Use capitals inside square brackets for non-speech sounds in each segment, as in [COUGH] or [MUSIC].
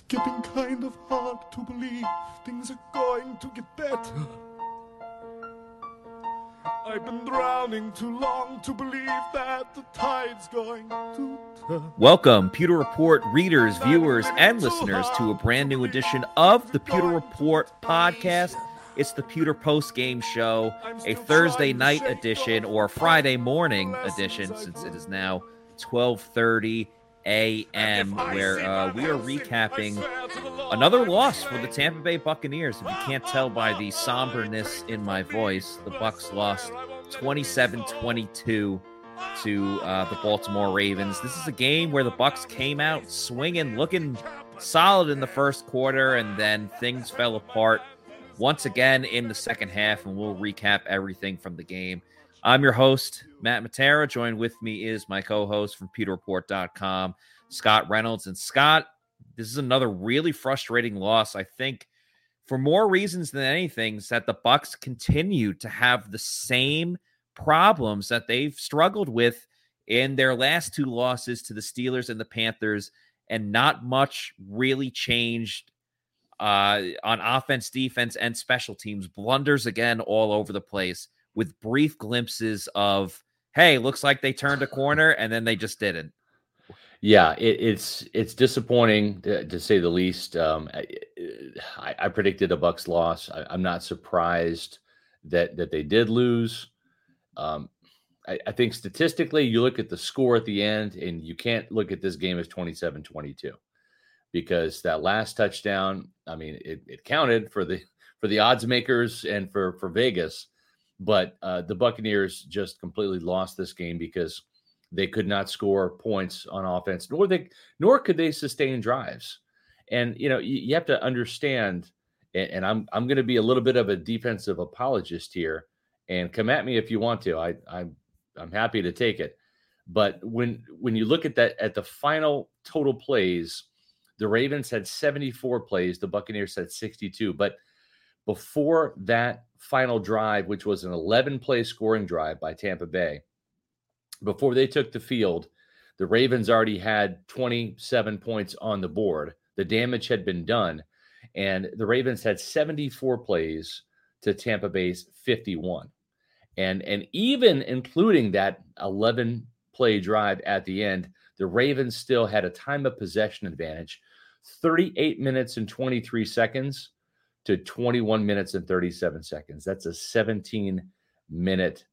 It's getting kind of hard to believe things are going to get better. I've been drowning too long to believe that the tide's going to turn. Welcome, Pewter Report readers, viewers, and listeners to a brand new edition of the Pewter Report podcast. It's the Pewter Post Game Show, a Thursday night edition or Friday morning edition, since it is now 12:30 a.m., where uh, we are recapping another loss for the Tampa Bay Buccaneers. If you can't tell by the somberness in my voice, the Bucks lost 27-22 to uh, the Baltimore Ravens. This is a game where the Bucks came out swinging, looking solid in the first quarter, and then things fell apart once again in the second half. And we'll recap everything from the game. I'm your host, Matt Matera. Joined with me is my co-host from PewterReport.com, Scott Reynolds. And Scott, this is another really frustrating loss. I think for more reasons than anything, is that the Bucks continue to have the same problems that they've struggled with in their last two losses to the Steelers and the Panthers, and not much really changed uh, on offense, defense, and special teams. Blunders again all over the place with brief glimpses of, hey, looks like they turned a corner, and then they just didn't. Yeah, it, it's it's disappointing to, to, say the least. Um, I, I, predicted a Bucks loss. I, am not surprised that that they did lose. Um, I, I, think statistically, you look at the score at the end, and you can't look at this game as 27-22 because that last touchdown. I mean, it, it counted for the for the odds makers and for for Vegas, but uh, the Buccaneers just completely lost this game because they could not score points on offense, nor they nor could they sustain drives. And you know, you, you have to understand. And, and I'm I'm going to be a little bit of a defensive apologist here, and come at me if you want to. I I'm I'm happy to take it. But when when you look at that at the final total plays, the Ravens had 74 plays, the Buccaneers had 62. But before that final drive, which was an 11 play scoring drive by Tampa Bay, before they took the field, the Ravens already had 27 points on the board. The damage had been done, and the Ravens had 74 plays to Tampa Bay's 51. And and even including that 11 play drive at the end, the Ravens still had a time of possession advantage, 38 minutes and 23 seconds to 21 minutes and 37 seconds. That's a 17 minute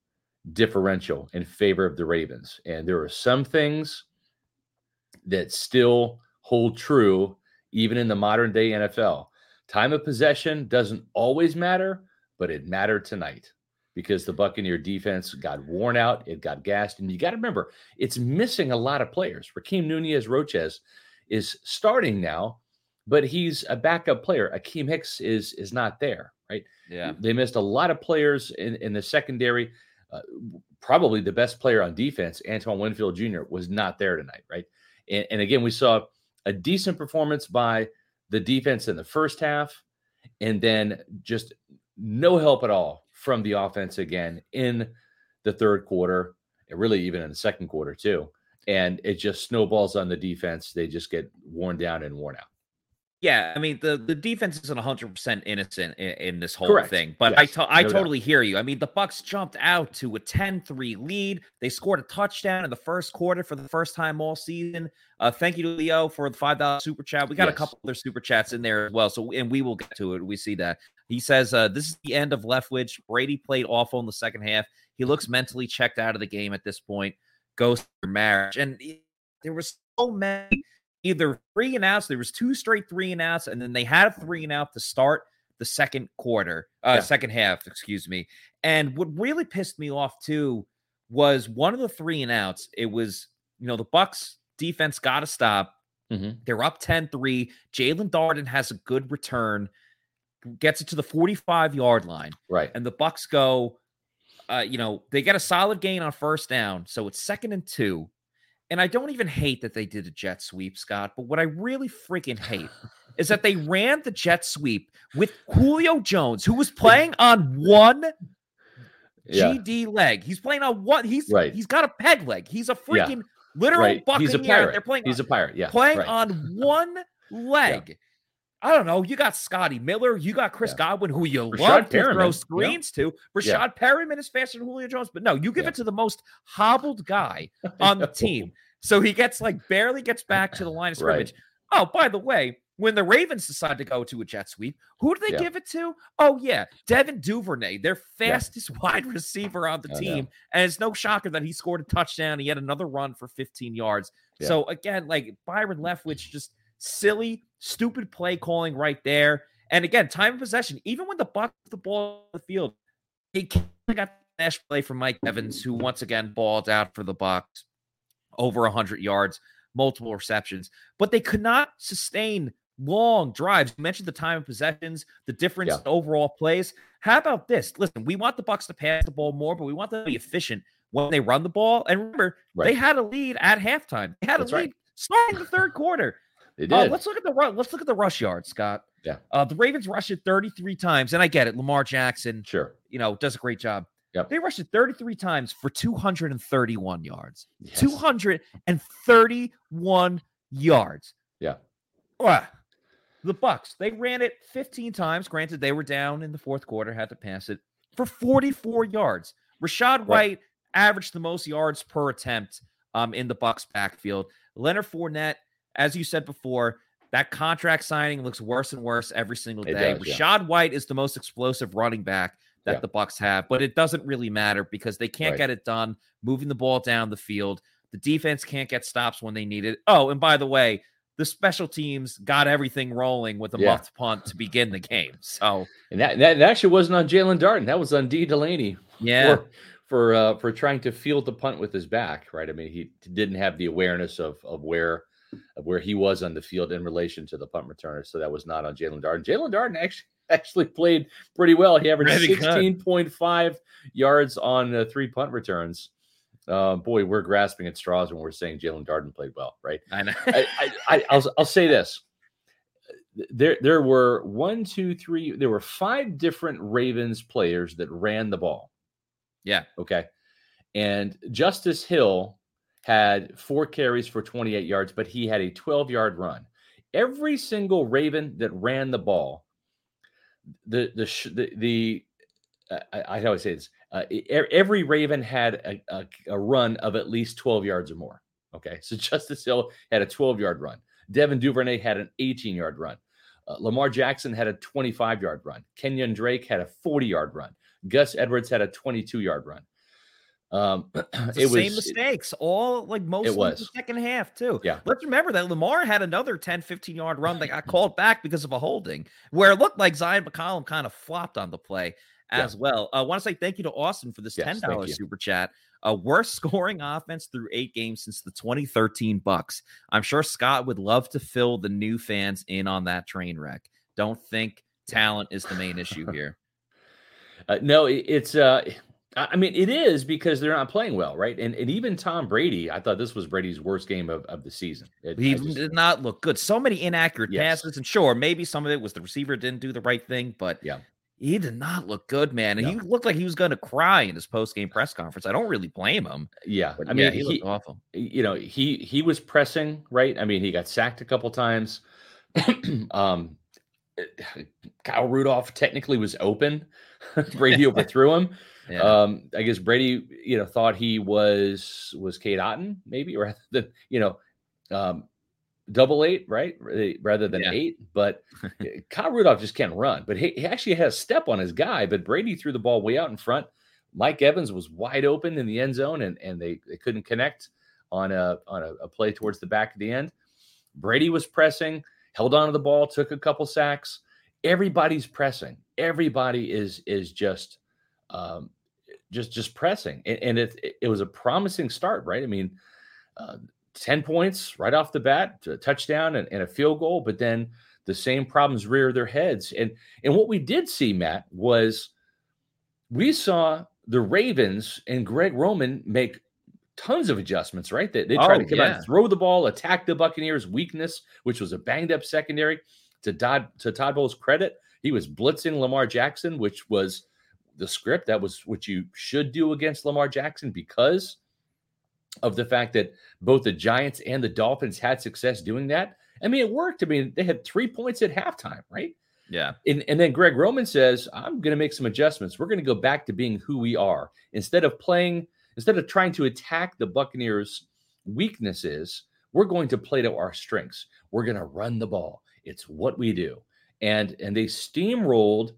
differential in favor of the Ravens. And there are some things that still hold true even in the modern day NFL. Time of possession doesn't always matter, but it mattered tonight because the Buccaneer defense got worn out, it got gassed. And you got to remember, it's missing a lot of players. Rakeem Nunez Roches is starting now, but he's a backup player. Akiem Hicks is is not there, right? Yeah. They missed a lot of players in, in the secondary uh, probably the best player on defense, Antoine Winfield Jr., was not there tonight, right? And, and again, we saw a decent performance by the defense in the first half, and then just no help at all from the offense again in the third quarter, and really even in the second quarter, too. And it just snowballs on the defense. They just get worn down and worn out. Yeah, I mean the the defense isn't 100 percent innocent in, in, this whole Correct. thing, but yes, I to- I no totally doubt. hear you. I mean the Bucks jumped out to a 10-3 lead. They scored a touchdown in the first quarter for the first time all season. Uh, thank you to Leo for the five dollar super chat. We got Yes. a couple other super chats in there as well, so and we will get to it. We see that he says uh, this is the end of Leftwich. Brady played awful in the second half. He looks mentally checked out of the game at this point. Goes through marriage, and there was so many either three and outs. There was two straight three and outs, and then they had a three and out to start the second quarter, uh, Yeah. second half, excuse me. And what really pissed me off too was one of the three and outs. It was, you know, the Bucks defense got to stop. Mhm. They're up 10-3. Jaelon Darden has a good return, gets it to the 45 yard line Right. and the Bucks go, uh, you know, they get a solid gain on first down, so it's second and two. And I don't even hate that they did a jet sweep, Scott. But what I really freaking hate is that they [LAUGHS] ran the jet sweep with Julio Jones, who was playing on one Yeah. GD leg. He's playing on one. He's Right. He's got a peg leg. He's a Yeah. freaking literal Right. Buccaneer. He's a pirate. They're playing. He's a pirate. Yeah. playing right. on [LAUGHS] one leg. I don't know. You got Scotty Miller. You got Chris Yeah. Godwin, who you Breshad love to throw Perriman, yeah. screens to. Breshad Yeah. Perriman is faster than Julio Jones, but no, you give Yeah. it to the most hobbled guy [LAUGHS] on the team. So he gets like barely gets back to the line of [LAUGHS] Right. scrimmage. Oh, by the way, when the Ravens decide to go to a jet sweep, who do they Yeah. give it to? Oh, yeah, Devin Duvernay, their fastest [LAUGHS] wide receiver on the I know. team. And it's no shocker that he scored a touchdown. He had another run for 15 yards. Yeah. So again, like Byron Leftwich, just silly, stupid play calling right there. And again, time of possession, even when the Bucks the ball on the field, he got smash play from Mike Evans, who once again balled out for the Bucks over 100 yards, multiple receptions, but they could not sustain long drives. You mentioned the time of possessions, the difference Yeah. in overall plays. How about this? Listen, we want the Bucks to pass the ball more, but we want them to be efficient when they run the ball. And remember, they had a lead at halftime. They had That's a lead right. starting the third quarter. They Uh, let's look at the let's look at the rush yards, Scott. Yeah. Uh, the Ravens rushed it 33 times, and I get it. Lamar Jackson, sure. you know, does a great job. Yep. They rushed it 33 times for 231 yards. Yes. 231 yards. Yeah. Ah, the Bucks, they ran it 15 times. Granted, they were down in the fourth quarter, had to pass it for 44 yards. Rachaad Right. White averaged the most yards per attempt um, in the Bucks backfield. Leonard Fournette, as you said before, that contract signing looks worse and worse every single day. does, yeah. Rachaad White is the most explosive running back that Yeah. the Bucks have, but it doesn't really matter because they can't Right. get it done moving the ball down the field. The defense can't get stops when they need it. Oh, and by the way, the special teams got everything rolling with a Yeah. muffed punt to begin the game. [LAUGHS] So And that, that that actually wasn't on Jaelon Darden. That was on Dee Delaney yeah, for for uh, for trying to field the punt with his back. Right. I mean, he didn't have the awareness of of where of where he was on the field in relation to the punt returner. So that was not on Jaelon Darden. Jaelon Darden [LAUGHS] actually actually played pretty well. He averaged sixteen point five yards on uh, three punt returns. Uh, boy, we're grasping at straws when we're saying Jaelon Darden played well, right? I know. I, I, I I'll, I'll say this. There, there were one, two, three. There were five different Ravens players that ran the ball. yeah, Okay, and Justice Hill had four carries for 28 yards, but he had a 12 yard run. Every single Raven that ran the ball, the the the, the uh, I, I always say this. Uh, every Raven had a, a, a run of at least 12 yards or more. Okay. So [LAUGHS] Justice Hill had a 12 yard run. Devin Duvernay had an 18 yard run. Uh, Lamar Jackson had a 25 yard run. Kenyan Drake had a 40 yard run. Gus Edwards had a 22 yard run. Um, [CLEARS THROAT] it the same was mistakes, all like most of the second half, too. Yeah. Let's remember that Lamar had another 10, 15 yard run that got called back because of a holding, where it looked like Zyon McCollum kind of flopped on the play Yeah. as well. I want to say thank you to Austin for this Yes, $10 thank super chat. A worst [LAUGHS] scoring offense through eight games since the 2013 Bucks. I'm sure Scott would love to fill the new fans in on that train wreck. Don't think talent is the main issue [LAUGHS] here. Uh, no, it- it's uh I mean it is because they're not playing well, right? And and even Tom Brady, I thought this was Brady's worst game of, of the season. It- He just- did not look good. So many inaccurate Yes. passes, and sure, maybe some of it was the receiver didn't do the right thing, but Yeah. he did not look good, man. And No. he looked like he was going to cry in his post game press conference. I don't really blame him. yeah, I mean yeah, he, he, looked awful. you know, he he was pressing, right? I mean, he got sacked a couple times. [CLEARS THROAT] um Kyle Rudolph technically was open. [LAUGHS] Brady [LAUGHS] overthrew him. Yeah. Um, I guess Brady, you know, thought he was was Cade Otton, maybe [LAUGHS] rather than you know, um, double eight, right? Rather- than Yeah. eight. But [LAUGHS] Kyle Rudolph just can't run. But he, he actually had a step on his guy. But Brady threw the ball way out in front. Mike Evans was wide open in the end zone, and and they they couldn't connect on a on a, a play towards the back of the end. Brady was pressing, held on to the ball, took a couple sacks. Everybody's pressing. Everybody is is just um, just just pressing, and, and it it- was a promising start, right? I mean, uh, ten points right off the bat, a touchdown and, and a field goal, but then the same problems rear their heads. And and what we did see, Matt, was we saw the Ravens and Greg Roman make tons of adjustments, right? They, they tried Oh, to come out and throw the ball, attack the Buccaneers' weakness, which was a banged up secondary. To Todd to Todd Bowles' credit, he was blitzing Lamar Jackson, which was the script. That was what you should do against Lamar Jackson because of the fact that both the Giants and the Dolphins had success doing that. I mean, it worked. I mean, they had three points at halftime, right? Yeah. And, and then Greg Roman says, I'm going to make some adjustments. We're going to go back to being who we are. Instead of playing, instead of trying to attack the Buccaneers' weaknesses, we're going to play to our strengths. We're going to run the ball. It's what we do. And and they steamrolled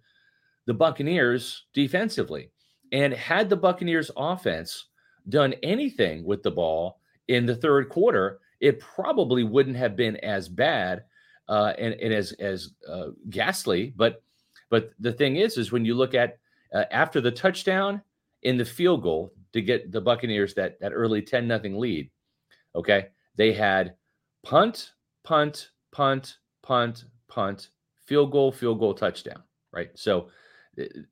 the Buccaneers defensively. And had the Buccaneers offense done anything with the ball in the third quarter, it probably wouldn't have been as bad uh, and, and as as uh, ghastly. But but the thing is, is when you look at uh, after the touchdown in the field goal to get the Buccaneers that that early ten nothing lead, okay, they had punt, punt, punt, punt, punt, field goal, field goal, touchdown. Right. So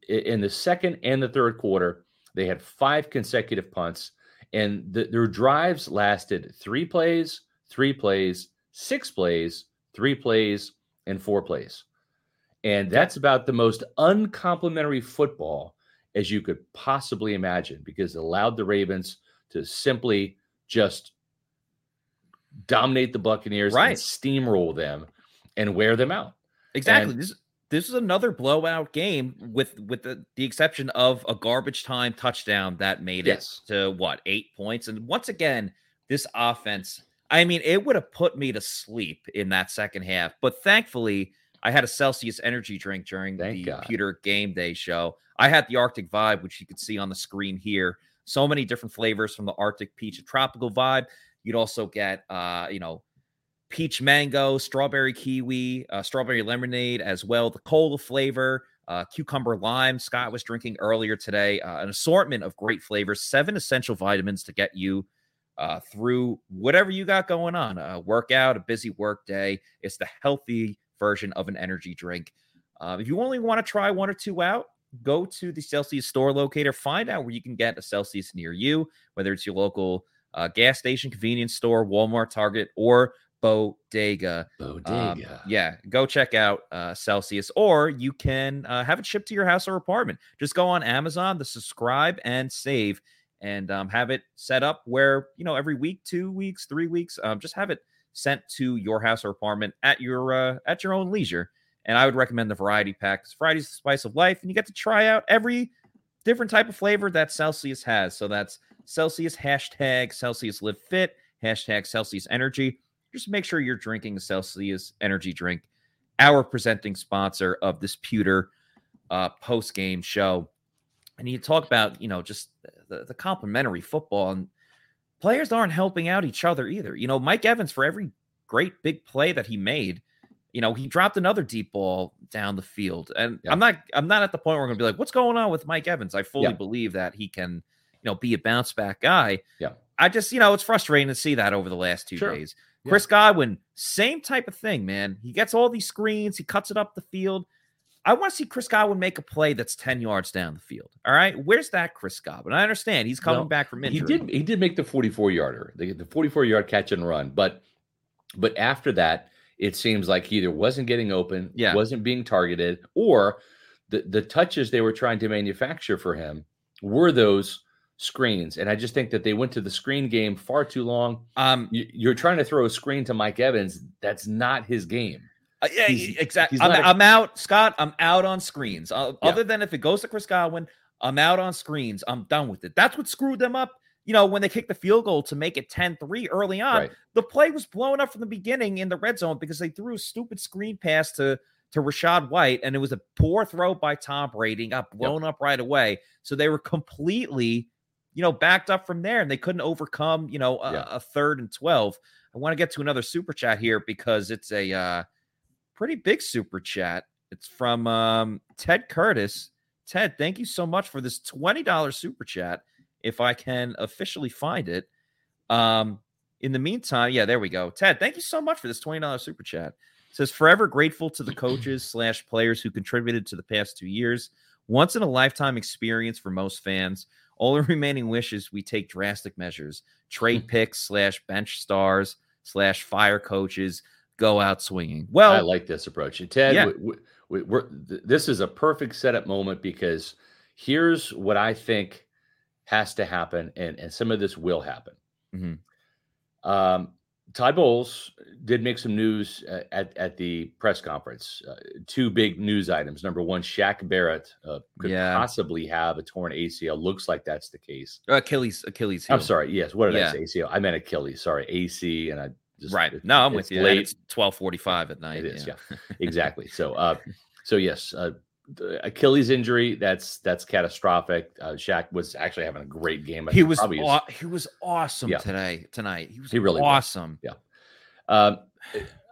in the second and the third quarter, they had five consecutive punts, and the, their drives lasted three plays, three plays, six plays, three plays, and four plays. And that's about the most uncomplimentary football as you could possibly imagine because it allowed the Ravens to simply just dominate the Buccaneers right. and steamroll them and wear them out. Exactly. And, this this is another blowout game with with the, the exception of a garbage time touchdown that made yes. it to what eight points. And once again, this offense, I mean, it would have put me to sleep in that second half. But thankfully, I had a Celsius energy drink during Thank the God. computer game day show. I had the Arctic vibe, which you can see on the screen here. So many different flavors from the Arctic peach a tropical vibe. You'd also get uh, you know, peach mango, strawberry kiwi, uh, strawberry lemonade as well. The cola flavor, uh, cucumber lime. Scott was drinking earlier today. Uh, an assortment of great flavors, seven essential vitamins to get you uh, through whatever you got going on. A workout, a busy work day. It's the healthy version of an energy drink. Uh, if you only want to try one or two out, go to the Celsius store locator. Find out where you can get a Celsius near you, whether it's your local uh, gas station, convenience store, Walmart, Target, or Bodega. Bodega. Um, yeah, go check out uh, Celsius, or you can uh, have it shipped to your house or apartment. Just go on Amazon, the subscribe and save, and um, have it set up where you know every week, two weeks, three weeks, um, just have it sent to your house or apartment at your uh, at your own leisure. And I would recommend the variety pack variety's the spice of life, and you get to try out every different type of flavor that Celsius has. So that's Celsius hashtag Celsius Live Fit hashtag Celsius Energy just make sure you're drinking a Celsius energy drink, our presenting sponsor of this pewter uh, post game show. And you talk about, you know, just the, the complimentary football and players aren't helping out each other either. You know, Mike Evans, for every great big play that he made, you know, he dropped another deep ball down the field. And Yeah. I'm not, I'm not at the point where I'm gonna be like, what's going on with Mike Evans? I fully Yeah. believe that he can, you know, be a bounce back guy. Yeah. I just, you know, it's frustrating to see that over the last two Sure. days. Yeah. Chris Godwin, same type of thing, man. He gets all these screens, he cuts it up the field. I want to see Chris Godwin make a play that's 10 yards down the field. All right. Where's that Chris Godwin? I understand he's coming Well, back from injury. He did. He did make the 44 yarder, the, the 44 yard catch and run. But but after that, it seems like he either wasn't getting open, Yeah. wasn't being targeted, or the the touches they were trying to manufacture for him were those screens. And I just think that they went to the screen game far too long. Um, You, you're trying to throw a screen to Mike Evans. That's not his game. uh, yeah, He's- exactly. he's I'm, a- I'm out, Scott. I'm out on screens. Uh, Yeah. Other than if it goes to Chris Godwin, I'm out on screens. I'm done with it. That's what screwed them up. You know, when they kicked the field goal to make it 10 3 early on, Right. the play was blown up from the beginning in the red zone because they threw a stupid screen pass to to Rachaad White, and it was a poor throw by Tom Brady, got blown up right away. So they were completely, you know, backed up from there, and they couldn't overcome, you know, a, Yeah. a third and twelve. I want to get to another super chat here because it's a uh, pretty big super chat. It's from um, Ted Curtis. Ted, thank you so much for this twenty dollars super chat. If I can officially find it. Um, in the meantime, yeah, there we go. Ted, thank you so much for this $20 super chat. It says forever grateful to the coaches slash players who contributed to the past two years. Once in a lifetime experience for most fans. All the [LAUGHS] remaining wishes we take drastic measures. Trade picks slash bench stars slash fire coaches go out swinging. Well, I like this approach. And Ted, Yeah. we, we, th- this is a perfect setup moment because here's what I think has to happen, and, and some of this will happen. Mhm. Um, Todd Bowles did make some news uh, at, at the press conference. Uh, two big news items. Number one, Shaq Barrett uh, could Yeah. possibly have a torn ACL. Looks like that's the case. Achilles, Achilles. I'm sorry. Yes. What did Yeah. I say? ACL. I meant Achilles. Sorry. AC. And I just Right. it- No, I'm with you. Late. It's twelve forty-five at night. It is, Yeah, exactly. So, uh, so yes, uh, Achilles injury. That's that's catastrophic. Uh, Shaq was actually having a great game. I He was aw- he was awesome Yeah. today tonight. He was He really was. awesome. Um,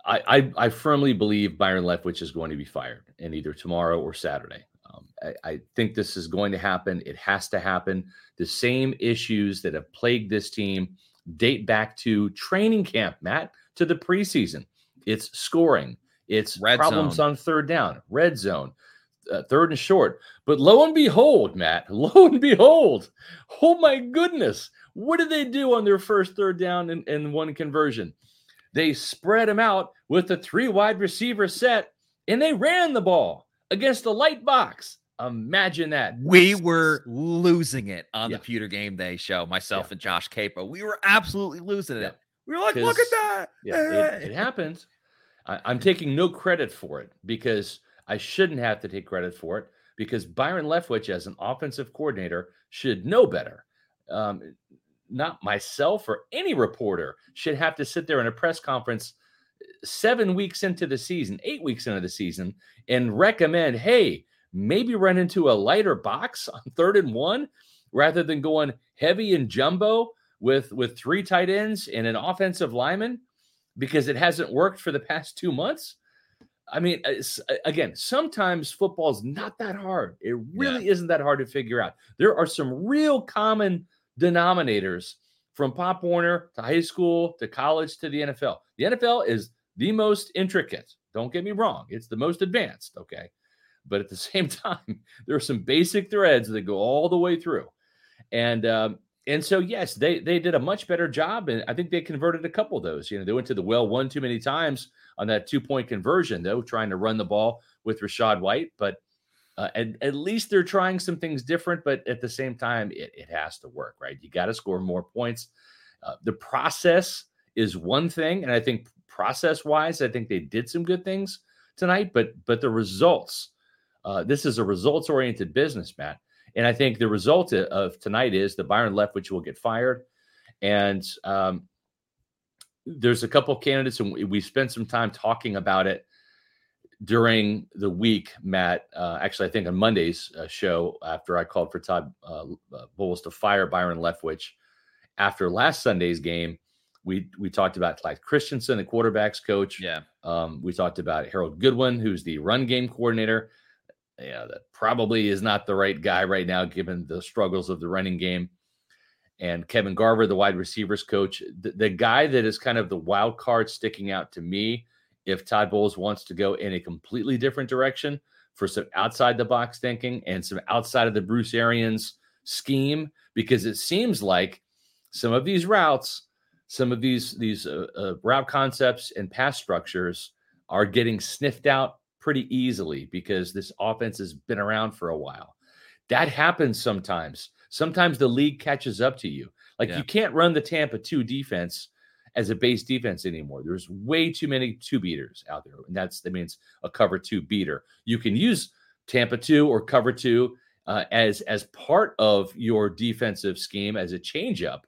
I, I I firmly believe Byron Leftwich is going to be fired, and either tomorrow or Saturday. Um, I, I think this is going to happen. It has to happen. The same issues that have plagued this team date back to training camp, Matt, to the preseason. It's scoring. It's Red problems zone. on third down, red zone, uh, third and short. But lo and behold, Matt, [LAUGHS] lo and behold, oh my goodness, what did they do on their first third down and, and one conversion? They spread them out with a three wide receiver set and they ran the ball against the light box. Imagine that. We were losing it on Yeah. the Pewter Game Day show, myself and Josh Queipo. We were absolutely losing it. Yeah. We were like, look at that. Yeah, it, it happened. I, I'm taking no credit for it because I shouldn't have to take credit for it because Byron Leftwich, as an offensive coordinator, should know better. Um, not myself or any reporter should have to sit there in a press conference seven weeks into the season, eight weeks into the season, and recommend, hey, maybe run into a lighter box [LAUGHS] on third and one rather than going heavy and jumbo with with three tight ends and an offensive lineman because it hasn't worked for the past two months. I mean, again, sometimes football's not that hard. It really isn't that hard to figure out. There are some real common denominators from Pop Warner to high school to college to the NFL. The NFL is the most intricate. Don't get me wrong, it's the most advanced. Okay. But at the [LAUGHS] same time, there are some basic threads that go all the way through. And um, and so yes, they they did a much better job, and I think they converted a couple of those. You know, they went to the well one too many times on that two point conversion, though, trying to run the ball with Rachaad White. But uh, at, at least they're trying some things different. But at the same time, it, it has to work, right? You got to score more points. Uh, the process is one thing, and I think process wise, I think they did some good things tonight. But but the results, uh, this is a results oriented business, Matt. And I think the result of tonight is that Byron Leftwich will get fired. And um, there's a couple of candidates, and we, we spent some time talking about it during the week, Matt. Uh, actually, I think on Monday's uh, show, after I called for Todd uh, uh, Bowles to fire Byron Leftwich after last Sunday's game, we we talked about Clyde Christensen, the quarterbacks coach. Yeah. Um, we talked about Harold Goodwin, who's the run game coordinator. Yeah, that probably is not the right guy right now, given the struggles of the running game. And Kevin Garver, the wide receivers coach, the, the guy that is kind of the wild card sticking out to me. If Todd Bowles wants to go in a completely different direction for some outside the box thinking and some outside of the Bruce Arians scheme, because it seems like some of these routes, some of these these uh, uh, route concepts and pass structures are getting sniffed out pretty easily because this offense has been around for a while. That happens sometimes. Sometimes the league catches up to you. Like Yeah. you can't run the Tampa 2 defense as a base defense anymore. There's way too many two beaters out there. And that's that means a cover two beater. You can use Tampa 2 or cover 2 uh, as as part of your defensive scheme as a changeup,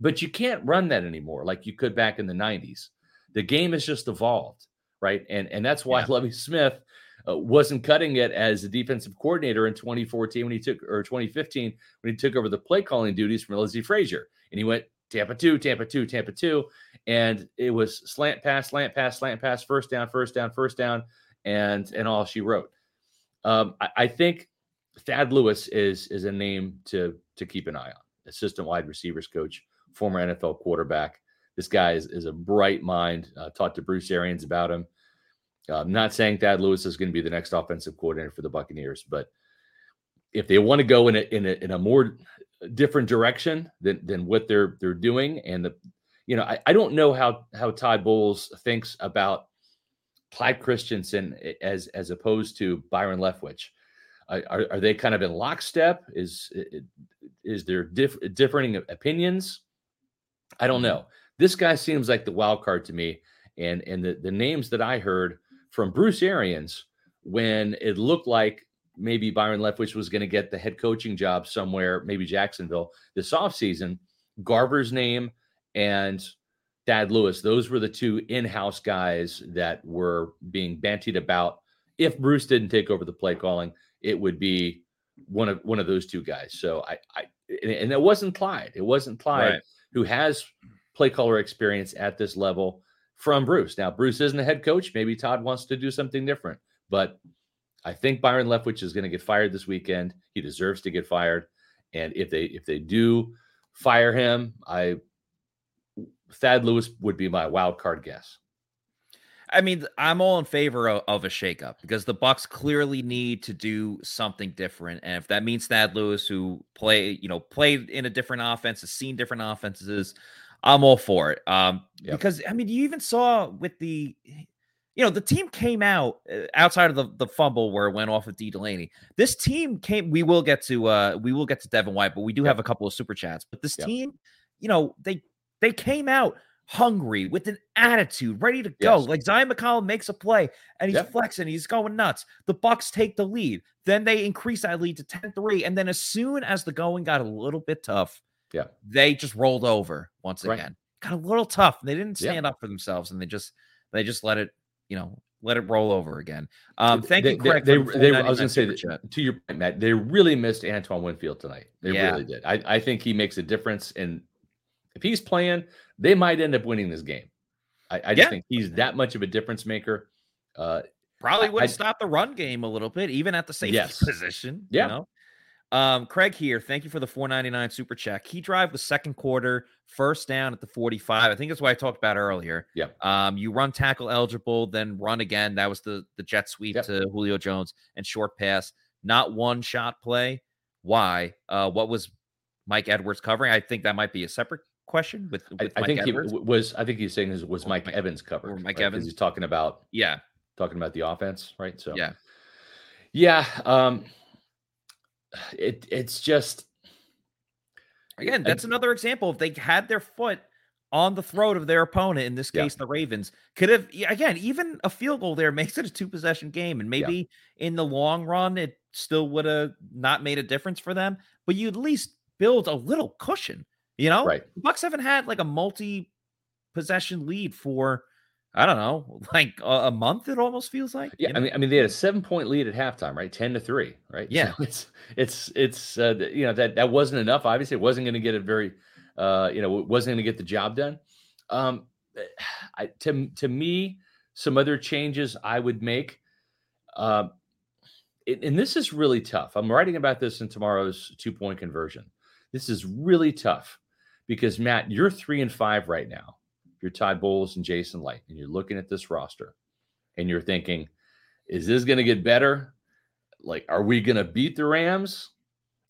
but you can't run that anymore like you could back in the 90s. The game has just evolved, right? And and that's why Yeah. Lovie Smith uh, wasn't cutting it as a defensive coordinator in 2014 when he took or 2015 when he took over the play calling duties from Leslie Frazier, and he went Tampa two, Tampa two, Tampa two, and it was slant pass, slant pass, slant pass, first down, first down, first down, and and all she wrote. Um, I, I think Thad Lewis is is a name to to keep an eye on. Assistant wide receivers coach, former NFL quarterback. This guy is, is a bright mind. Uh, talked to Bruce Arians about him. Uh, I'm not saying Thad Lewis is going to be the next offensive coordinator for the Buccaneers, but if they want to go in a in a, in a more different direction than than what they're they're doing, and the you know I, I don't know how how Todd Bowles thinks about Clyde Christensen as as opposed to Byron Leftwich. Are, are, are they kind of in lockstep? Is is there diff, differing opinions? I don't know. This guy seems like the wild card to me. And and the, the names that I heard from Bruce Arians when it looked like maybe Byron Leftwich was going to get the head coaching job somewhere, maybe Jacksonville this offseason, Garver's name and Thad Lewis, those were the two in-house guys that were being bantied about. If Bruce didn't take over the play calling, it would be one of one of those two guys. So I, I and it wasn't Clyde. It wasn't Clyde right. who has play caller experience at this level from Bruce. Now Bruce isn't the head coach. Maybe Todd wants to do something different, but I think Byron Leftwich is going to get fired this weekend. He deserves to get fired, and if they if they do fire him, I Thad Lewis would be my wild card guess. I mean, I'm all in favor of, of, a shakeup because the Bucks clearly need to do something different, and if that means Thad Lewis, who play, you know, played in a different offense, has seen different offenses, I'm all for it. Um, yep. because I mean, you even saw with the, you know, the team came out uh, outside of the, the fumble where it went off of Dee Delaney. This team came. We will get to uh, we will get to Devin White, but we do yep. have a couple of super chats. But this yep. team, you know, they they came out hungry with an attitude, ready to go. Yes. Like Zyon McCollum makes a play and he's yep. flexing, he's going nuts. The Bucks take the lead. Then they increase that lead to 10-3. And then as soon as the going got a little bit tough, yeah, they just rolled over once right. again. Got a little tough. They didn't stand yeah. up for themselves and they just they just let it, you know, let it roll over again. Um, thank they, you, Craig. They, they, they I was going to say that, to your point, Matt. They really missed Antoine Winfield tonight. They yeah. really did. I, I think he makes a difference in if he's playing, they might end up winning this game. I, I just yeah. think he's that much of a difference maker. Uh, Probably would stop the run game a little bit, even at the safety yes. position. Yeah. You know? Um, Craig here, thank you for the 499 super check. He drive the second quarter, first down at the 45. I think that's what I talked about earlier. Yeah. Um, you run tackle eligible, then run again. That was the the jet sweep yep. to Julio Jones and short pass. Not one shot play. Why? Uh, what was Mike Edwards covering? I think that might be a separate question with, with I, I think Edwards. he was I think he's saying this was Mike, Mike Evans covered. Mike right? Evans. He's talking about yeah, talking about the offense, right? So yeah. Yeah. Um it it's just again, that's I, another example. If they had their foot on the throat of their opponent, in this case, yeah. the Ravens, could have again, even a field goal there [LAUGHS] makes it a two possession game. And maybe yeah. in the long run, it still would have not made a difference for them, but you at least build a little cushion you know, right? Bucks haven't had like a multi possession lead for I don't know, like a, a, month. It almost feels like. Yeah, you know? I mean, I mean, they had a seven point lead at halftime, right? Ten to three, right? Yeah, so [LAUGHS] it's it's it's uh, you know that that wasn't enough. Obviously, it wasn't going to get a very, uh, you know, it wasn't going to get the job done. Um, [SIGHS] I, to to me, some other changes I would make. Uh, it, and this is really tough. I'm writing about this in tomorrow's two point conversion. This is really tough because Matt, you're three and five right now. You're Todd Bowles and Jason Licht, and you're looking at this roster and you're thinking, is this going to get better? Like, are we going to beat the Rams?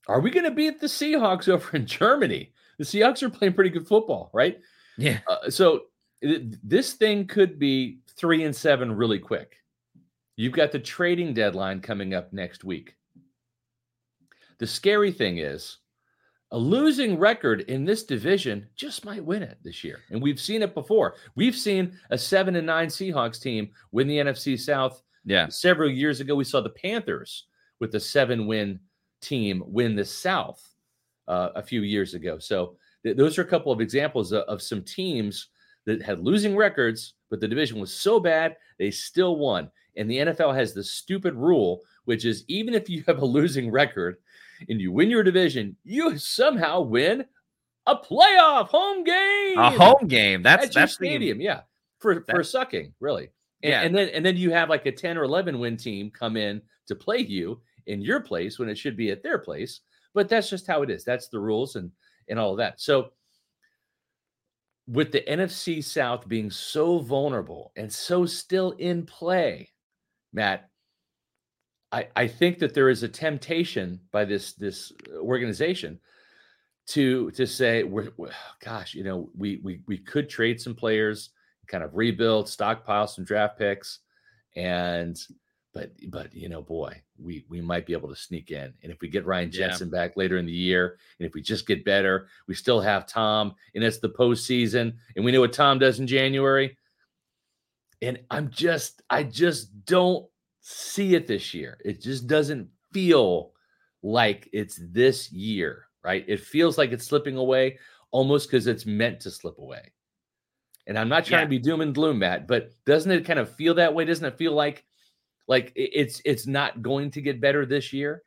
Are we going to beat the Seahawks over in Germany? The Seahawks are playing pretty good football, right? Yeah. Uh, so it, this thing could be three and seven really quick. You've got the trading deadline coming up next week. The scary thing is, a losing record in this division just might win it this year. And we've seen it before. We've seen a seven and nine Seahawks team win the NFC South. Yeah. Several years ago, we saw the Panthers with a seven win team win the South uh, a few years ago. So th- those are a couple of examples of, of some teams that had losing records, but the division was so bad, they still won. And the NFL has the stupid rule, which is even if you have a losing record, and you win your division, you somehow win a playoff home game. A home game. That's At that's stadium. The, yeah. For for sucking, really. And, yeah. and then and then you have like a 10 or 11 win team come in to play you in your place when it should be at their place. But that's just how it is. That's the rules and and all of that. So with the NFC South being so vulnerable and so still in play, Matt, I, I think that there is a temptation by this this organization to to say we're, we're, gosh you know we we we could trade some players kind of rebuild stockpile some draft picks and but but you know, boy, we we might be able to sneak in. And if we get Ryan Yeah. Jensen back later in the year, and if we just get better, we still have Tom, and it's the postseason, and we know what Tom does in January. And I'm just, I just don't see it this year. It just doesn't feel like it's this year, right? It feels like it's slipping away almost because it's meant to slip away. And I'm not trying Yeah. to be doom and gloom, Matt, but doesn't it kind of feel that way? Doesn't it feel like like it's it's not going to get better this year?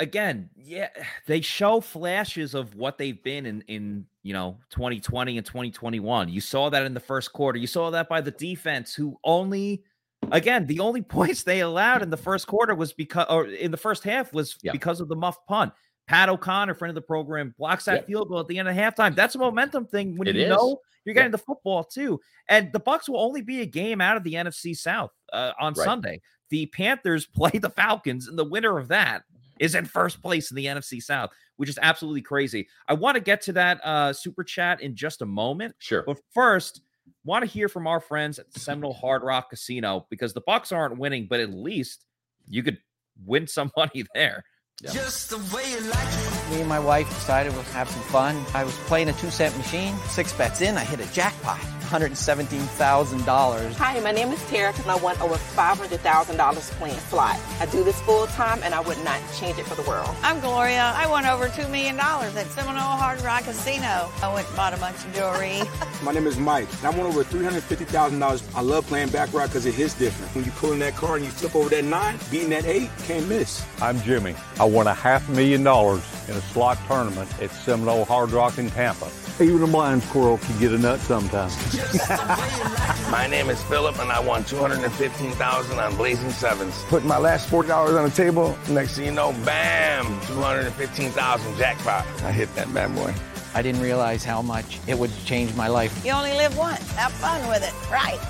again, yeah, [SIGHS] they show flashes of what they've been in in you know 2020 and 2021. You saw that in the first quarter. You saw that by the defense, who only again the only [LAUGHS] points they allowed in the first quarter was because or in the first half was Yeah. because of the muff punt. Pat O'Connor, friend of the program, blocks that Yep. field goal at the end of halftime. That's a momentum thing when It you is. know you're getting the football too. And the Bucks will only be a game out of the NFC South uh, on Right. Sunday. The Panthers [LAUGHS] play the Falcons, and the winner of that is in first place in the NFC South, which is absolutely crazy. I want to get to that uh, super chat in just a moment, Sure. but first, want to hear from our friends at Seminole Hard Rock Casino because the Bucks aren't winning, but at least you could win some [LAUGHS] money there. Yeah. Just the way you like it. Me and my wife decided we'll have some fun. I was playing a two cent machine. Six bets in, I hit a jackpot. $117,000. Hi, my name is Tara, and I won over $500,000 playing slot. I do this full time, and I would not change it for the world. I'm Gloria. I won over $2 million at Seminole Hard Rock Casino. I went and bought a bunch of jewelry. [LAUGHS] My name is Mike, and I won over $350,000. I love playing baccarat because it hits different. When you pull in that card and you flip over that nine, beating that eight, can't miss. I'm Jimmy. I won a half million dollars in a slot tournament at Seminole Hard Rock in Tampa. Even a blind squirrel can get a nut sometimes. [LAUGHS] [LAUGHS] My name is Philip, and I won 215000 on Blazing Sevens. Put my last $40 on the table. Next thing you know, bam, 215000 jackpot. I hit that bad boy. I didn't realize how much it would change my life. You only live once. Have fun with it. Right.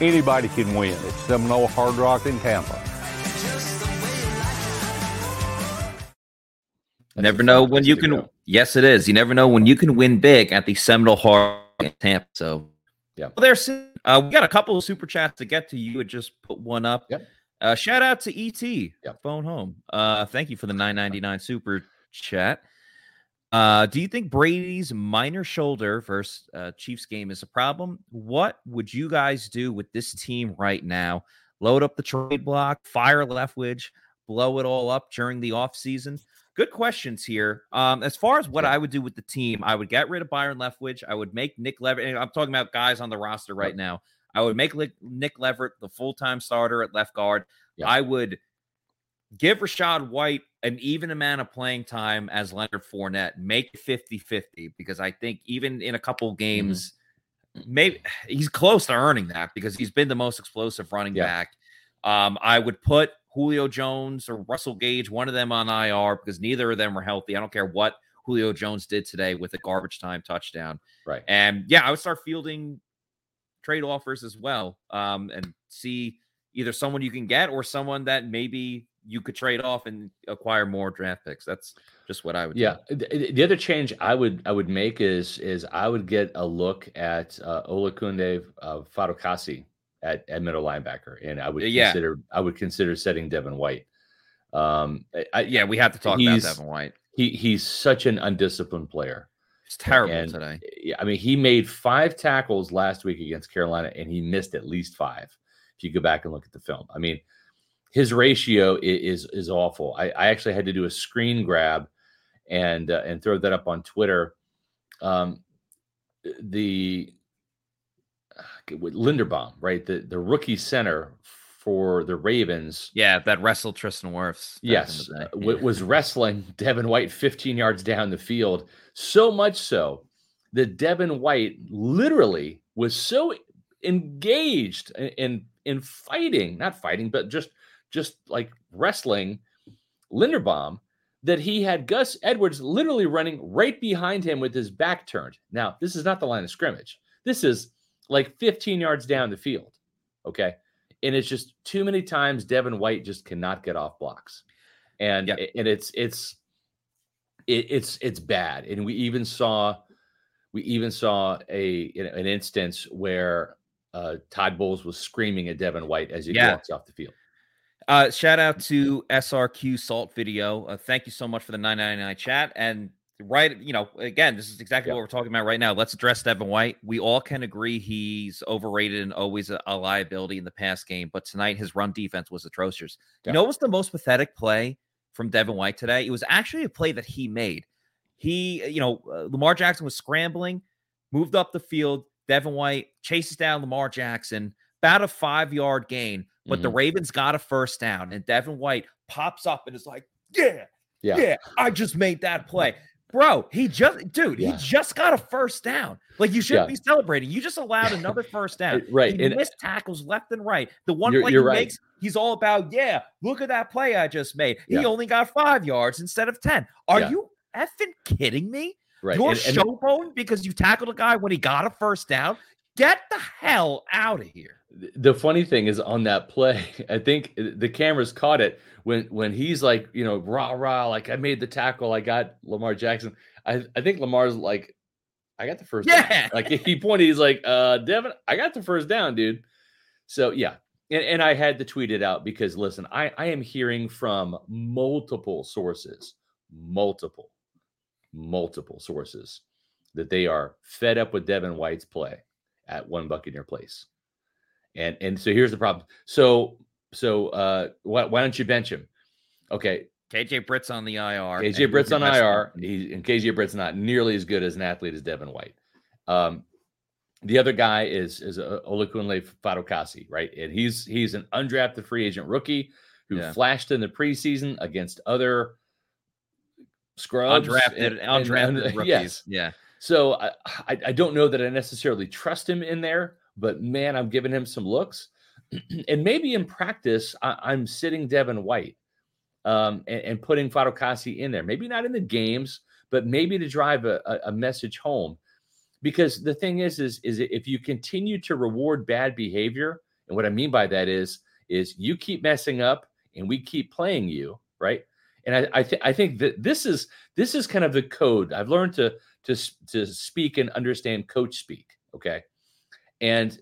Anybody can win at Seminole Hard Rock in Tampa. never know when you can. Yes, it is. You never know when you can win big at the Seminole Hard Rock in Tampa. So, Yeah. Well, there's uh, we got a couple of super chats to get to. You would just put one up. Yep. Uh, shout out to ET. Yep. Phone home. Uh, thank you for the 9.99 super chat. Uh, do you think Brady's minor shoulder versus uh, Chiefs game is a problem? What would you guys do with this team right now? Load up the trade block, fire Leftwich, blow it all up during the offseason? Good questions here. Um, as far as what I would do with the team, I would get rid of Byron Leftwich. I would make Nick Leverett. and I'm talking about guys on the roster right now. I would make Nick Leverett the full time starter at left guard. Yeah. I would give Rachaad White an even amount of playing time as Leonard Fournette. Make it 50 50 because I think even in a couple games, maybe he's close to earning that because he's been the most explosive running Yeah. back. Um, I would put Julio Jones or Russell Gage, one of them on IR because neither of them were healthy. I don't care what Julio Jones did today with a garbage time touchdown. Right. And yeah, I would start fielding trade offers as well um, and see either someone you can get or someone that maybe you could trade off and acquire more draft picks. That's just what I would Yeah. do. The, the other change I would I would make is is I would get a look at uh, Olakunle uh, Fatukasi at, at middle linebacker, and I would Yeah. consider I would consider setting Devin White. Um, I- Yeah, we have to talk about Devin White. he he's such an undisciplined player. It's terrible And- today. Yeah, I mean, he made five tackles last week against Carolina, and he missed at least five. If you go back and look at the film, I mean, his ratio i- is is, awful. I, I actually had to do a screen grab and uh, and throw that up on Twitter. Um, the with Linderbaum, right? The the rookie center for the Ravens. Yeah, that wrestled Tristan Wirfs. Yes, uh, was wrestling [LAUGHS] Devin White 15 yards down the field. So much so that Devin White literally was so engaged in in, in fighting, not fighting, but just just like wrestling Linderbaum that he had Gus Edwards literally running right behind him with his back turned. Now, this is not the line of scrimmage. This is like 15 yards down the field. Okay. And it's just too many times Devin White just cannot get off blocks. And and it's it's it, it's it's bad. And we even saw we even saw a an instance where uh, Todd Bowles was screaming at Devin White as he Yeah. walks off the field. Uh, shout out to SRQ Salt Video. Uh, thank you so much for the 999 chat. And right, you know, again, this is exactly Yeah. what we're talking about right now. Let's address Devin White. We all can agree he's overrated and always a, a liability in the pass game. But tonight, his run defense was atrocious. Yeah. You know, what was the most pathetic play from Devin White today? It was actually a play that he made. He, you know, uh, Lamar Jackson was scrambling, moved up the field. Devin White chases down Lamar Jackson, about a five yard gain, but the Ravens got a first down, and Devin White pops up and is like, "Yeah, Yeah. yeah, I just made that play." Bro, he just, dude, Yeah. he just got a first down. Like you shouldn't Yeah. be celebrating. You just allowed [LAUGHS] another first down. Right, He and- missed tackles left and right. The one play he right. makes, he's all about, yeah, look at that play I just made. He Yeah. only got five yards instead of 10. Are you effing kidding me? Right. You're and- and- showboating because you tackled a guy when he got a first down. Get the hell out of here. The funny thing is on that play, [LAUGHS] I think the cameras caught it when when he's like, you know, rah rah, like I made the tackle, I got Lamar Jackson. I, I think Lamar's like, I got the first down. Yeah. Like he pointed, he's like, uh, Devin, I got the first down, dude. So yeah. And, and I had to tweet it out because listen, I, I am hearing from multiple sources, multiple, multiple sources that they are fed up with Devin White's play at one Buccaneer place. And and so here's the problem. So so uh why, why don't you bench him? Okay, KJ Britt's on the IR. KJ Britt's on IR. He, and KJ Britt's not nearly as good as an athlete as Devin White. Um, the other guy is is uh, Olakunle Fatukasi, right? And he's he's an undrafted free agent rookie who Yeah. flashed in the preseason against other scrubs, Undrafted, and- and- and- [LAUGHS] rookies. yes. Yeah. So I, I I don't know that I necessarily trust him in there, but man, I'm giving him some looks, [CLEARS THROAT] and maybe in practice I, I'm sitting Devin White, um, and, and putting Fatukasi in there. Maybe not in the games, but maybe to drive a, a, a message home. Because the thing is, is is if you continue to reward bad behavior, and what I mean by that is, is you keep messing up and we keep playing you, right? And I I, th- I think that this is this is kind of the code. I've learned to to to speak and understand coach speak. Okay, and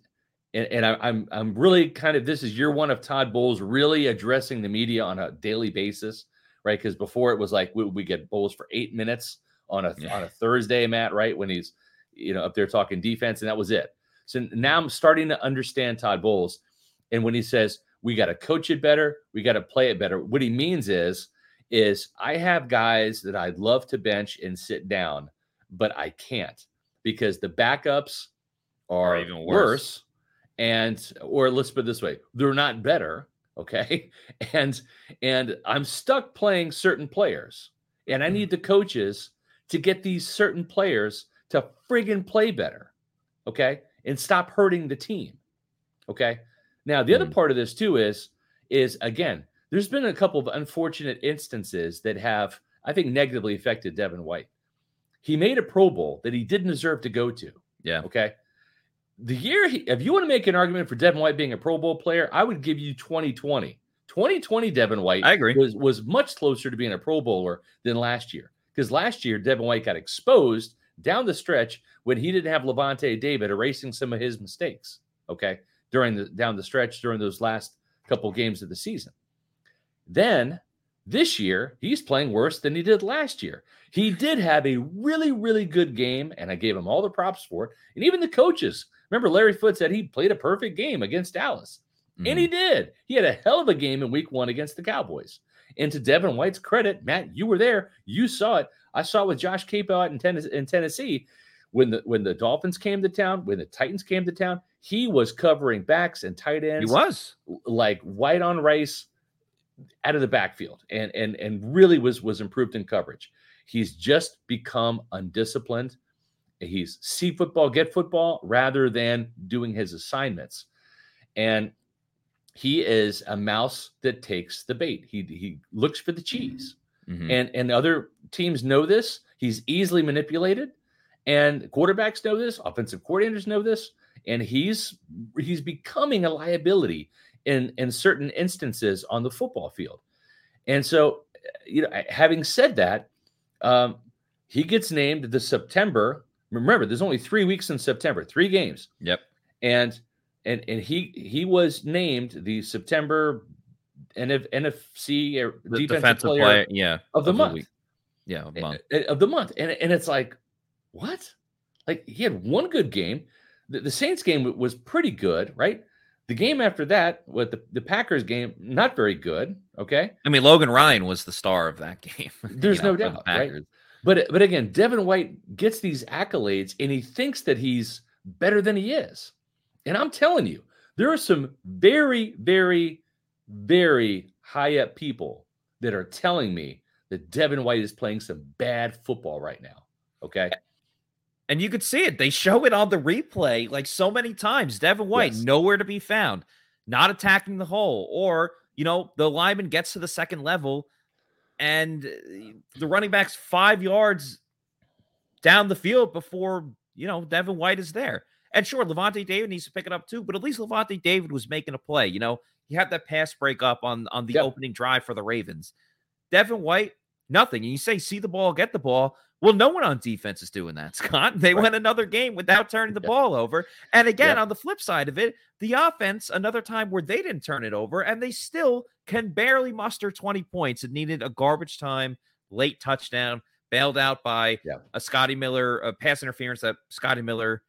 and, and I, I'm I'm really kind of this is year one of Todd Bowles really addressing the media on a daily basis, right? Because before it was like we, we get Bowles for eight minutes on a Yeah. on a Thursday, Matt, right? When he's you know up there talking defense, and that was it. So now I'm starting to understand Todd Bowles, and when he says we got to coach it better, we got to play it better, what he means is is I have guys that I'd love to bench and sit down, but I can't because the backups are, Are even worse. worse. And or let's put it this way, they're not better. Okay. [LAUGHS] And and I'm stuck playing certain players. And I need mm-hmm. the coaches to get these certain players to friggin' play better. Okay. And stop hurting the team. Okay. Now the other mm. part of this too is is again, there's been a couple of unfortunate instances that have, I think, negatively affected Devin White. He made a Pro Bowl that he didn't deserve to go to. Yeah. Okay. The year, he, if you want to make an argument for Devin White being a Pro Bowl player, I would give you 2020. 2020 Devin White I agree. was, was much closer to being a Pro Bowler than last year. Because last year, Devin White got exposed down the stretch when he didn't have Lavonte David erasing some of his mistakes. Okay. During the down the stretch during those last couple games of the season. Then this year, he's playing worse than he did last year. He did have a really, really good game, and I gave him all the props for it. And even the coaches. Remember, Larry Foote said he played a perfect game against Dallas. And he mm-hmm. did. He had a hell of a game in week one against the Cowboys. And to Devin White's credit, Matt, you were there. You saw it. I saw it with Josh Queipo out in Tennessee, in Tennessee. When the when the Dolphins came to town, when the Titans came to town, he was covering backs and tight ends. He was. like white on rice out of the backfield and and and really was was improved in coverage. He's just become undisciplined. He's see football, get football rather than doing his assignments. And he is a mouse that takes the bait. He he looks for the cheese. Mhm. And and other teams know this. He's easily manipulated. And quarterbacks know this, offensive coordinators know this, and he's he's becoming a liability in in certain instances on the football field. And so, you know, having said that, um, he gets named the September. Remember, there's only three weeks in September, three games, Yep. and and and he he was named the September NF, NFC or er, The defensive, player, player, yeah, of the month. week. Yeah, of the month. of the month, and and it's like, what? Like he had one good game. The, the Saints game was pretty good, right? The game after that, with the, the Packers game, not very good. Okay, I mean, Logan Ryan was the star of that [LAUGHS] game. you There's know, no for the doubt, right? But but again, Devin White gets these accolades, and he thinks that he's better than he is. And I'm telling you, there are some very, very, very high up people that are telling me that Devin White is playing some bad football right now. Okay. And you could see it. They show it on the replay like so many times. Devin White Yes. nowhere to be found, not attacking the hole, or you know the lineman gets to the second level, and uh, the running back's five yards down the field before you know Devin White is there. And sure, Lavonte David needs to pick it up too, but at least Lavonte David was making a play. You know, he had that pass break up on on the Yep. opening drive for the Ravens. Devin White, nothing. And you say, see the ball, get the ball. Well, no one on defense is doing that, [LAUGHS] Scott. They Right. went another game without turning the Yeah. ball over. And again, Yeah. on the flip side of it, the offense, another time where they didn't turn it over, and they still can barely muster 20 points. It needed a garbage time, late touchdown, bailed out by Yeah. a Scotty Miller, a pass interference that Scotty Miller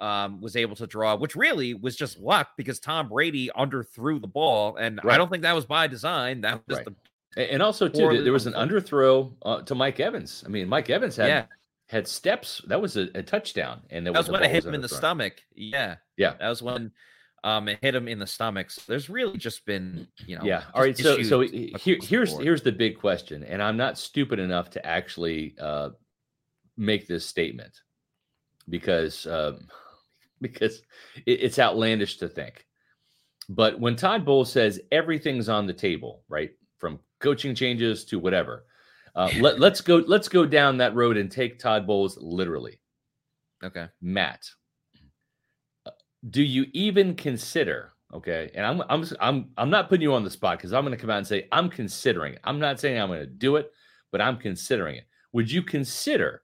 um, was able to draw, which really was just luck because Tom Brady underthrew the ball. And I don't think that was by design. That was Right. the A- And also, too, there- was an underthrow uh, to Mike Evans. I mean, Mike Evans had Yeah. had steps. That was a, a touchdown, and That was a when it hit was him in the stomach. Yeah. Yeah. That was when um it hit him in the stomach. So there's really just been, you know, yeah. All right. So so issues he- across here, here's here's the big question, and I'm not stupid enough to actually uh, make this statement because um, [LAUGHS] because it, it's outlandish to think. But when Todd Bowles says everything's on the table, right, from coaching changes to whatever, uh, [LAUGHS] let, let's go let's go down that road and take Todd Bowles literally. okay. Matt, uh, do you even consider? Okay, and I'm I'm I'm I'm not putting you on the spot because I'm going to come out and say I'm considering. it. I'm not saying I'm going to do it, but I'm considering it. Would you consider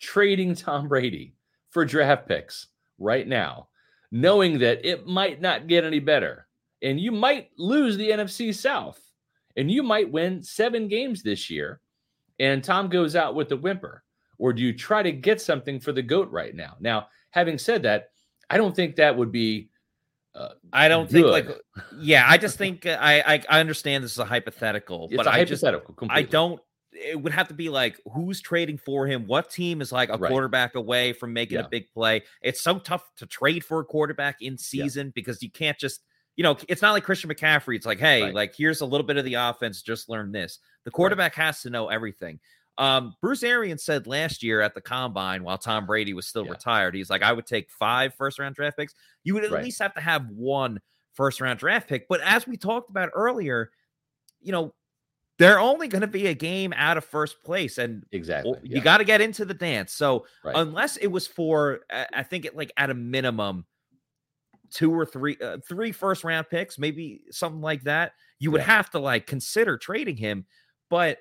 trading Tom Brady for draft picks right now, knowing that it might not get any better, and you might lose the NFC South, and you might win seven games this year, and Tom goes out with a whimper? or do you try to get something for the goat right now? Now, having said that, I don't think that would be. Uh, I don't think like [LAUGHS] yeah, I just think uh, I I, I understand this is a hypothetical, it's but a I just hypothetical. I completely. don't it would have to be like who's trading for him, what team is like a Right. quarterback away from making Yeah. a big play. It's so tough to trade for a quarterback in season because you can't just you know, it's not like Christian McCaffrey. It's like, hey, Right. like here's a little bit of the offense, just learn this. The quarterback has to know everything. Um, Bruce Arians said last year at the combine while Tom Brady was still Yeah. retired, he's like, I would take five first round draft picks. You would at Right. least have to have one first round draft pick. But as we talked about earlier, you know, they're only going to be a game out of first place, and exactly. well, yeah, you got to get into the dance. So right. unless it was for, I think it like at a minimum, two or three, uh, three first round picks, maybe something like that, you would have to like consider trading him. But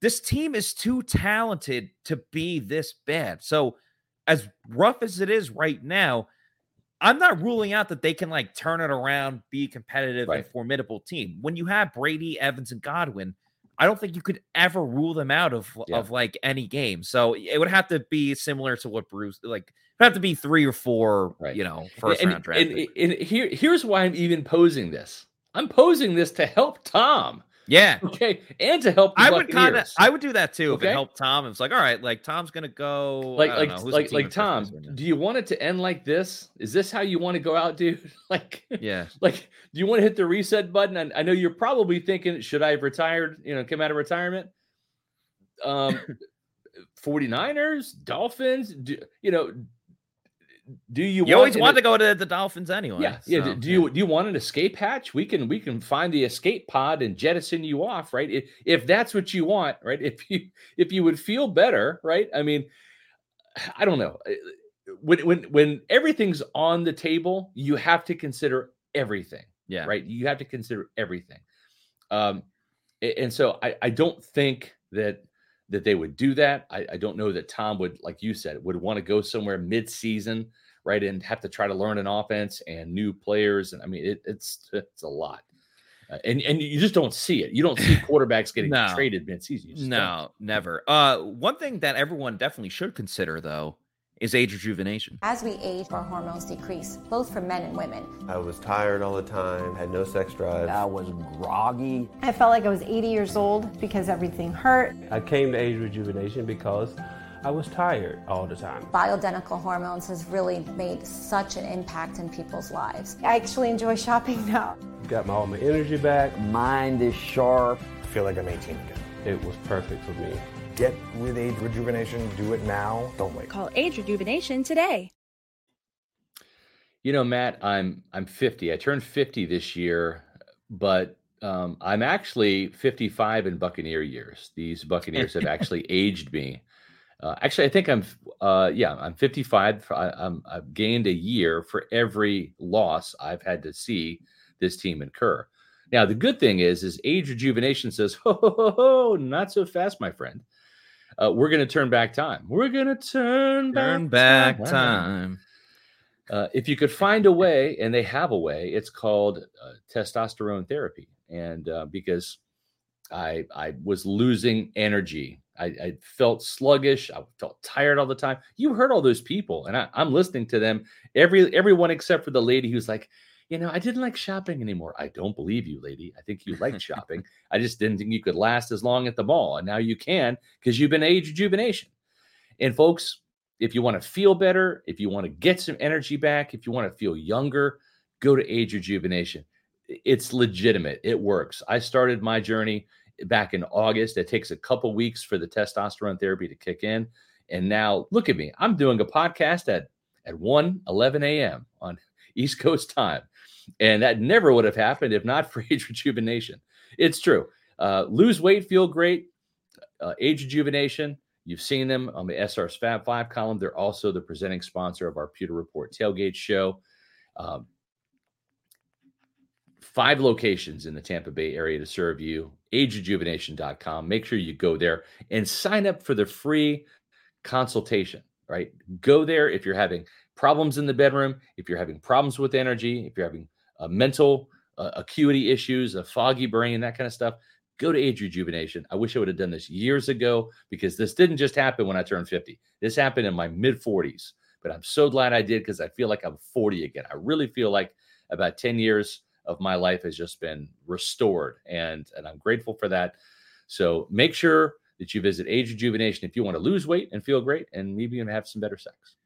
this team is too talented to be this bad. So as rough as it is right now, I'm not ruling out that they can like turn it around, be a competitive and formidable team. When you have Brady, Evans, and Godwin, I don't think you could ever rule them out of Yeah. of like any game. So it would have to be similar to what Bruce like. Have to be three or four, Right. you know, first and, round draft. and, and here, here's why I'm even posing this. I'm posing this to help Tom, yeah, okay, and to help I would kind of, I would do that too if it helped Tom. It's like, all right, like Tom's gonna go, like like know, like like Tom. place right now? Do you want it to end like this? Is this how you want to go out, dude? [LAUGHS] like yeah, like do you want to hit the reset button and i know you're probably thinking should i have retired you know come out of retirement um [LAUGHS] 49ers dolphins do, you know do you, you always want to go to the Dolphins anyway. yeah yeah so, do, do you do you want an escape hatch we can we can find the escape pod and jettison you off right if, if that's what you want right if you if you would feel better right i mean i don't know when when when everything's on the table you have to consider everything yeah, right? You have to consider everything. Um, and so I, I don't think that that they would do that. I, I don't know that Tom would, like you said, would want to go somewhere mid-season, right, and have to try to learn an offense and new players. And I mean, it, it's it's a lot. Uh, and and you just don't see it. You don't see [LAUGHS] quarterbacks getting No. traded mid-season. You don't. No, never. Uh, one thing that everyone definitely should consider though is age rejuvenation. As we age, our hormones decrease, both for men and women. I was tired all the time, had no sex drive. I was groggy. I felt like I was 80 years old because everything hurt. I came to age rejuvenation because I was tired all the time. Bioidentical hormones has really made such an impact in people's lives. I actually enjoy shopping now. Got my, all my energy back. Mind is sharp. I feel like I'm 18 again. It was perfect for me. Get with age rejuvenation. Do it now. Don't wait. Call Age Rejuvenation today. You know, Matt, I'm I'm 50. I turned 50 this year, but um, I'm actually 55 in Buccaneer years. These Buccaneers have [LAUGHS] actually aged me. Uh, actually, I think I'm uh, yeah, I'm 55. I, I'm I've gained a year for every loss I've had to see this team incur. Now, the good thing is, is age rejuvenation says, ho, ho, ho, ho not so fast, my friend. Uh, we're going to turn back time. We're going to turn back Turn back time. time. Uh, if you could find a way, and they have a way, it's called uh, testosterone therapy. And uh, because I I was losing energy, I, I felt sluggish, I felt tired all the time. You heard all those people, and I, I'm listening to them. Every everyone except for the lady who's like, you know, I didn't like shopping anymore. I don't believe you, lady. I think you liked [LAUGHS] shopping. I just didn't think you could last as long at the mall, and now you can because you've been age rejuvenation. And folks, if you want to feel better, if you want to get some energy back, if you want to feel younger, go to Age Rejuvenation. It's legitimate. It works. I started my journey eh, back in August. It takes a couple weeks for the testosterone therapy to kick in. And now look at me. I'm doing a podcast at at 1 11 a.m. on [LAUGHS] East Coast time. And that never would have happened if not [LAUGHS] for age rejuvenation. It's true. Uh, lose weight, feel great. Uh, age rejuvenation. You've seen them on the SR's Fab Five column. They're also the presenting sponsor of our Pewter Report Tailgate Show. Um, five locations in the Tampa Bay area to serve you. AgeRejuvenation.com. Make sure you go there and sign up for the free consultation. Right, go there if you're having problems in the bedroom, if you're having problems with energy, if you're having uh, mental uh, acuity issues, a foggy brain, that kind of stuff go to age rejuvenation. I wish I would have done this years ago because this didn't just happen when I turned 50. This happened in my mid 40s. But I'm so glad I did because I feel like I'm 40 again. I really feel like about 10 years of my life has just been restored. And, and I'm grateful for that. So make sure that you visit Age Rejuvenation if you want to lose weight and feel great and maybe even have some better sex.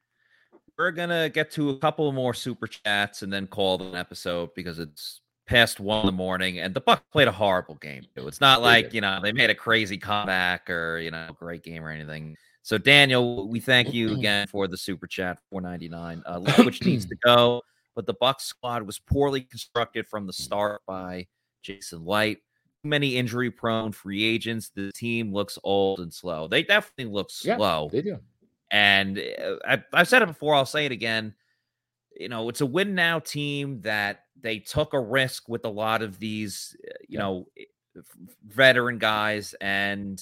We're gonna get to a couple more super chats and then call an episode because it's past one in the morning, and the Buck played a horrible game. Too. It's not like you know they made a crazy comeback or you know great game or anything. So Daniel, we thank you [CLEARS THROAT] again for the super chat, four ninety nine. Uh, [CLEARS THROAT] which needs to go, but the Buck squad was poorly constructed from the start by Jason Licht. Too many injury prone free agents. The team looks old and slow. They definitely look Yeah, slow. They do. And uh, I, I've said it before, I'll say it again. You know, it's a win now team that they took a risk with a lot of these, uh, you Yeah. know, veteran guys. And,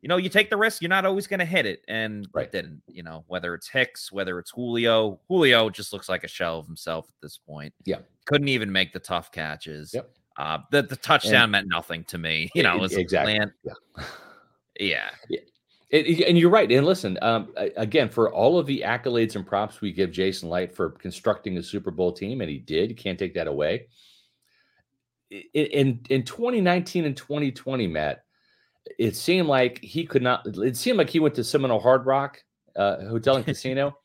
you know, you take the risk, you're not always going to hit it. And Right. it didn't, you know, whether it's Hicks, whether it's Julio. Julio just looks like a shell of himself at this point. Yeah. Couldn't even make the tough catches. Yep. Uh, the, the touchdown meant nothing to me. [LAUGHS] You know, it was a exactly. plant. Yeah. Yeah. It- and you're right. And listen, um, again, for all of the accolades and props we give Jason Licht for constructing a Super Bowl team, and he did, can't take that away. In in 2019 and 2020, Matt, it seemed like he could not. It seemed like he went to Seminole Hard Rock uh, Hotel and [LAUGHS] Casino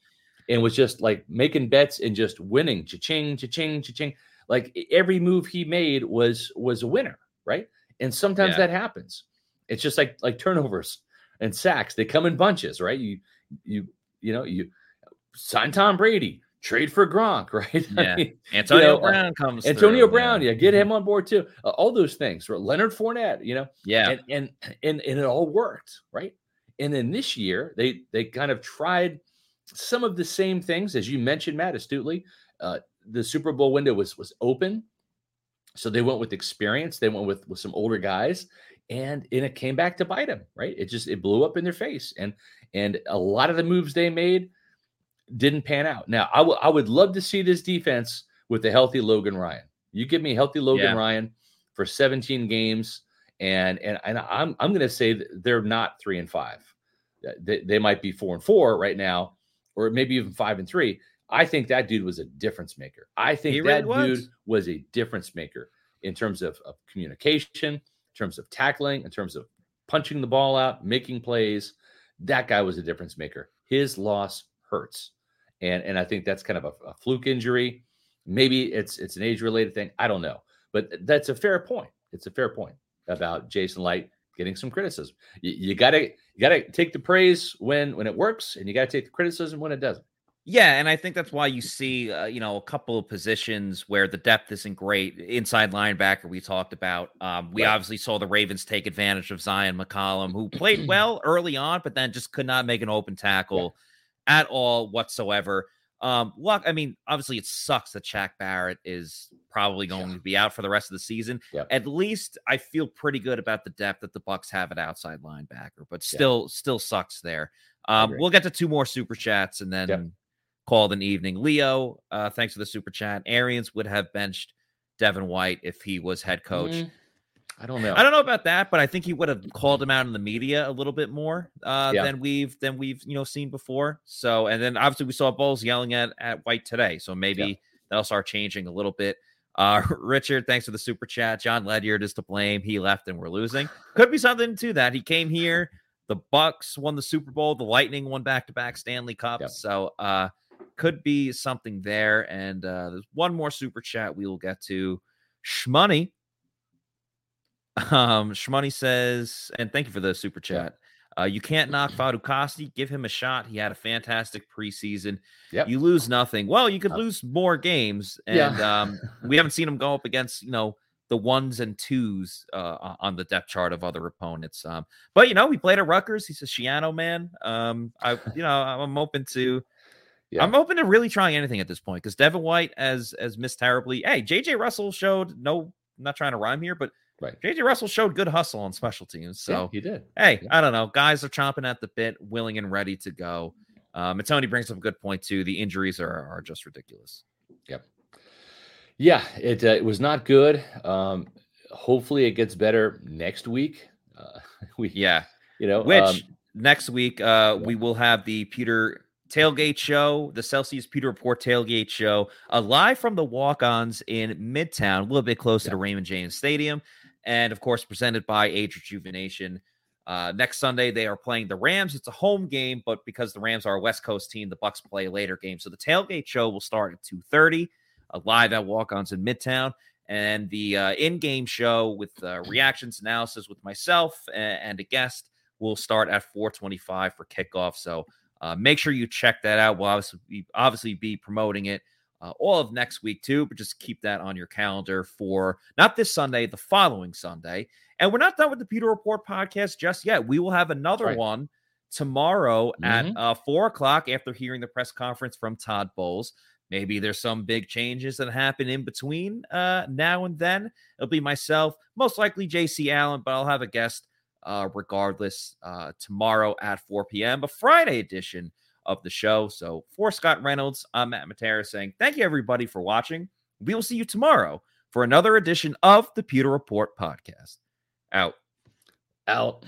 and was just like making bets and just winning, cha-ching, cha-ching, cha-ching. Like every move he made was was a winner, right? And sometimes Yeah. that happens. It's just like like turnovers and sacks. They come in bunches, right? You you you know you sign Tom Brady, trade for Gronk, [LAUGHS] right? I Yeah. mean, Antonio know, uh, Brown comes. Antonio through, Brown, yeah. yeah, get him on board too. Uh, all those things, right? Leonard Fournette, you know, Yeah. and, and and and it all worked, right? And then this year, they they kind of tried some of the same things as you mentioned, Matt, astutely. Uh, the Super Bowl window was was open, so they went with experience. They went with with some older guys, and and it came back to bite them, right? It just it blew up in their face, and and a lot of the moves they made didn't pan out. Now, I would I would love to see this defense with a healthy Logan Ryan. You give me healthy Logan Yeah. Ryan for 17 games, and and and I'm I'm going to say that they're not three and five. They, they might be four and four right now, or maybe even five and three. I think that dude was a difference maker. I think He that really was. dude was a difference maker in terms of, of communication, in terms of tackling, in terms of punching the ball out, making plays. That guy was a difference maker. His loss hurts, and and I think that's kind of a, a fluke injury. Maybe it's it's an age related thing. I don't know, but that's a fair point. It's a fair point about Jason Licht getting some criticism. You, you gotta you gotta take the praise when when it works, and you gotta take the criticism when it doesn't. Yeah, and I think that's why you see, uh, you know, a couple of positions where the depth isn't great. Inside linebacker, we talked about. Um, we Right. obviously saw the Ravens take advantage of Zyon McCollum, who played [CLEARS THROAT] well early on, but then just could not make an open tackle at all whatsoever. Um, luck. I mean, obviously, it sucks that Shaq Barrett is probably going to be out for the rest of the season. Yep. At least I feel pretty good about the depth that the Bucks have at outside linebacker, but Yeah. still, still sucks there. Um, we'll get to two more super chats and then called an evening. Leo, uh, thanks for the super chat. Arians would have benched Devin White if he was head coach. Mm, I don't know. I don't know about that, but I think he would have called him out in the media a little bit more uh, Yeah. than we've than we've you know seen before. So, and then obviously we saw Bowles yelling at at White today, so maybe that'll start changing a little bit. Uh, [LAUGHS] Richard, thanks for the super chat. Jon Ledyard is to blame. He left and we're losing. Could be something to that. He came here. The Bucks won the Super Bowl. The Lightning won back to back Stanley Cups. So, uh, could be something there. And uh, there's one more super chat we will get to. Shmoney. Um, Shmoney says, and thank you for the super chat. Uh, you can't knock Fatukasi. Give him a shot. He had a fantastic preseason. Yep. You lose nothing. Well, you could lose more games, and Yeah. um, we haven't seen him go up against you know the ones and twos uh, on the depth chart of other opponents. Um, but you know, he played at Rutgers. He's a Schiano man. Um, I you know I'm open to. Yeah. I'm open to really trying anything at this point because Devin White as as missed terribly. Hey, JJ Russell showed no. I'm not trying to rhyme here, but Right. JJ Russell showed good hustle on special teams. So Yeah, he did. hey, I don't know. Guys are chomping at the bit, willing and ready to go. Um, and Tony brings up a good point too. The injuries are are just ridiculous. Yep. Yeah, it uh, it was not good. Um, hopefully, it gets better next week. Uh, [LAUGHS] we, Yeah. you know, Which um, next week uh we will have the Pewter tailgate show, the Celsius Pewter Report tailgate show, uh, live from the walk-ons in Midtown, a little bit closer to Raymond James Stadium, and of course presented by Age Rejuvenation. Uh, next Sunday they are playing the Rams. It's a home game, but because the Rams are a West Coast team, the Bucks play a later game. So the tailgate show will start at two thirty, uh, live at Walk-ons in Midtown, and the uh, in-game show with uh, reactions analysis with myself and, and a guest will start at 425 for kickoff. So uh, make sure you check that out. We'll obviously be, obviously be promoting it uh, all of next week too, but just keep that on your calendar for not this Sunday, the following Sunday. And we're not done with the Pewter Report podcast just yet. We will have another Right. one tomorrow at Mhm. uh, four o'clock after hearing the press conference from Todd Bowles. Maybe there's some big changes that happen in between uh, now and then. It'll be myself, most likely JC Allen, but I'll have a guest uh, regardless uh, tomorrow at 4 p.m. A Friday edition of the show. So for Scott Reynolds, I'm Matt Matera saying thank you everybody for watching. We will see you tomorrow for another edition of the Pewter Report podcast. Out. out.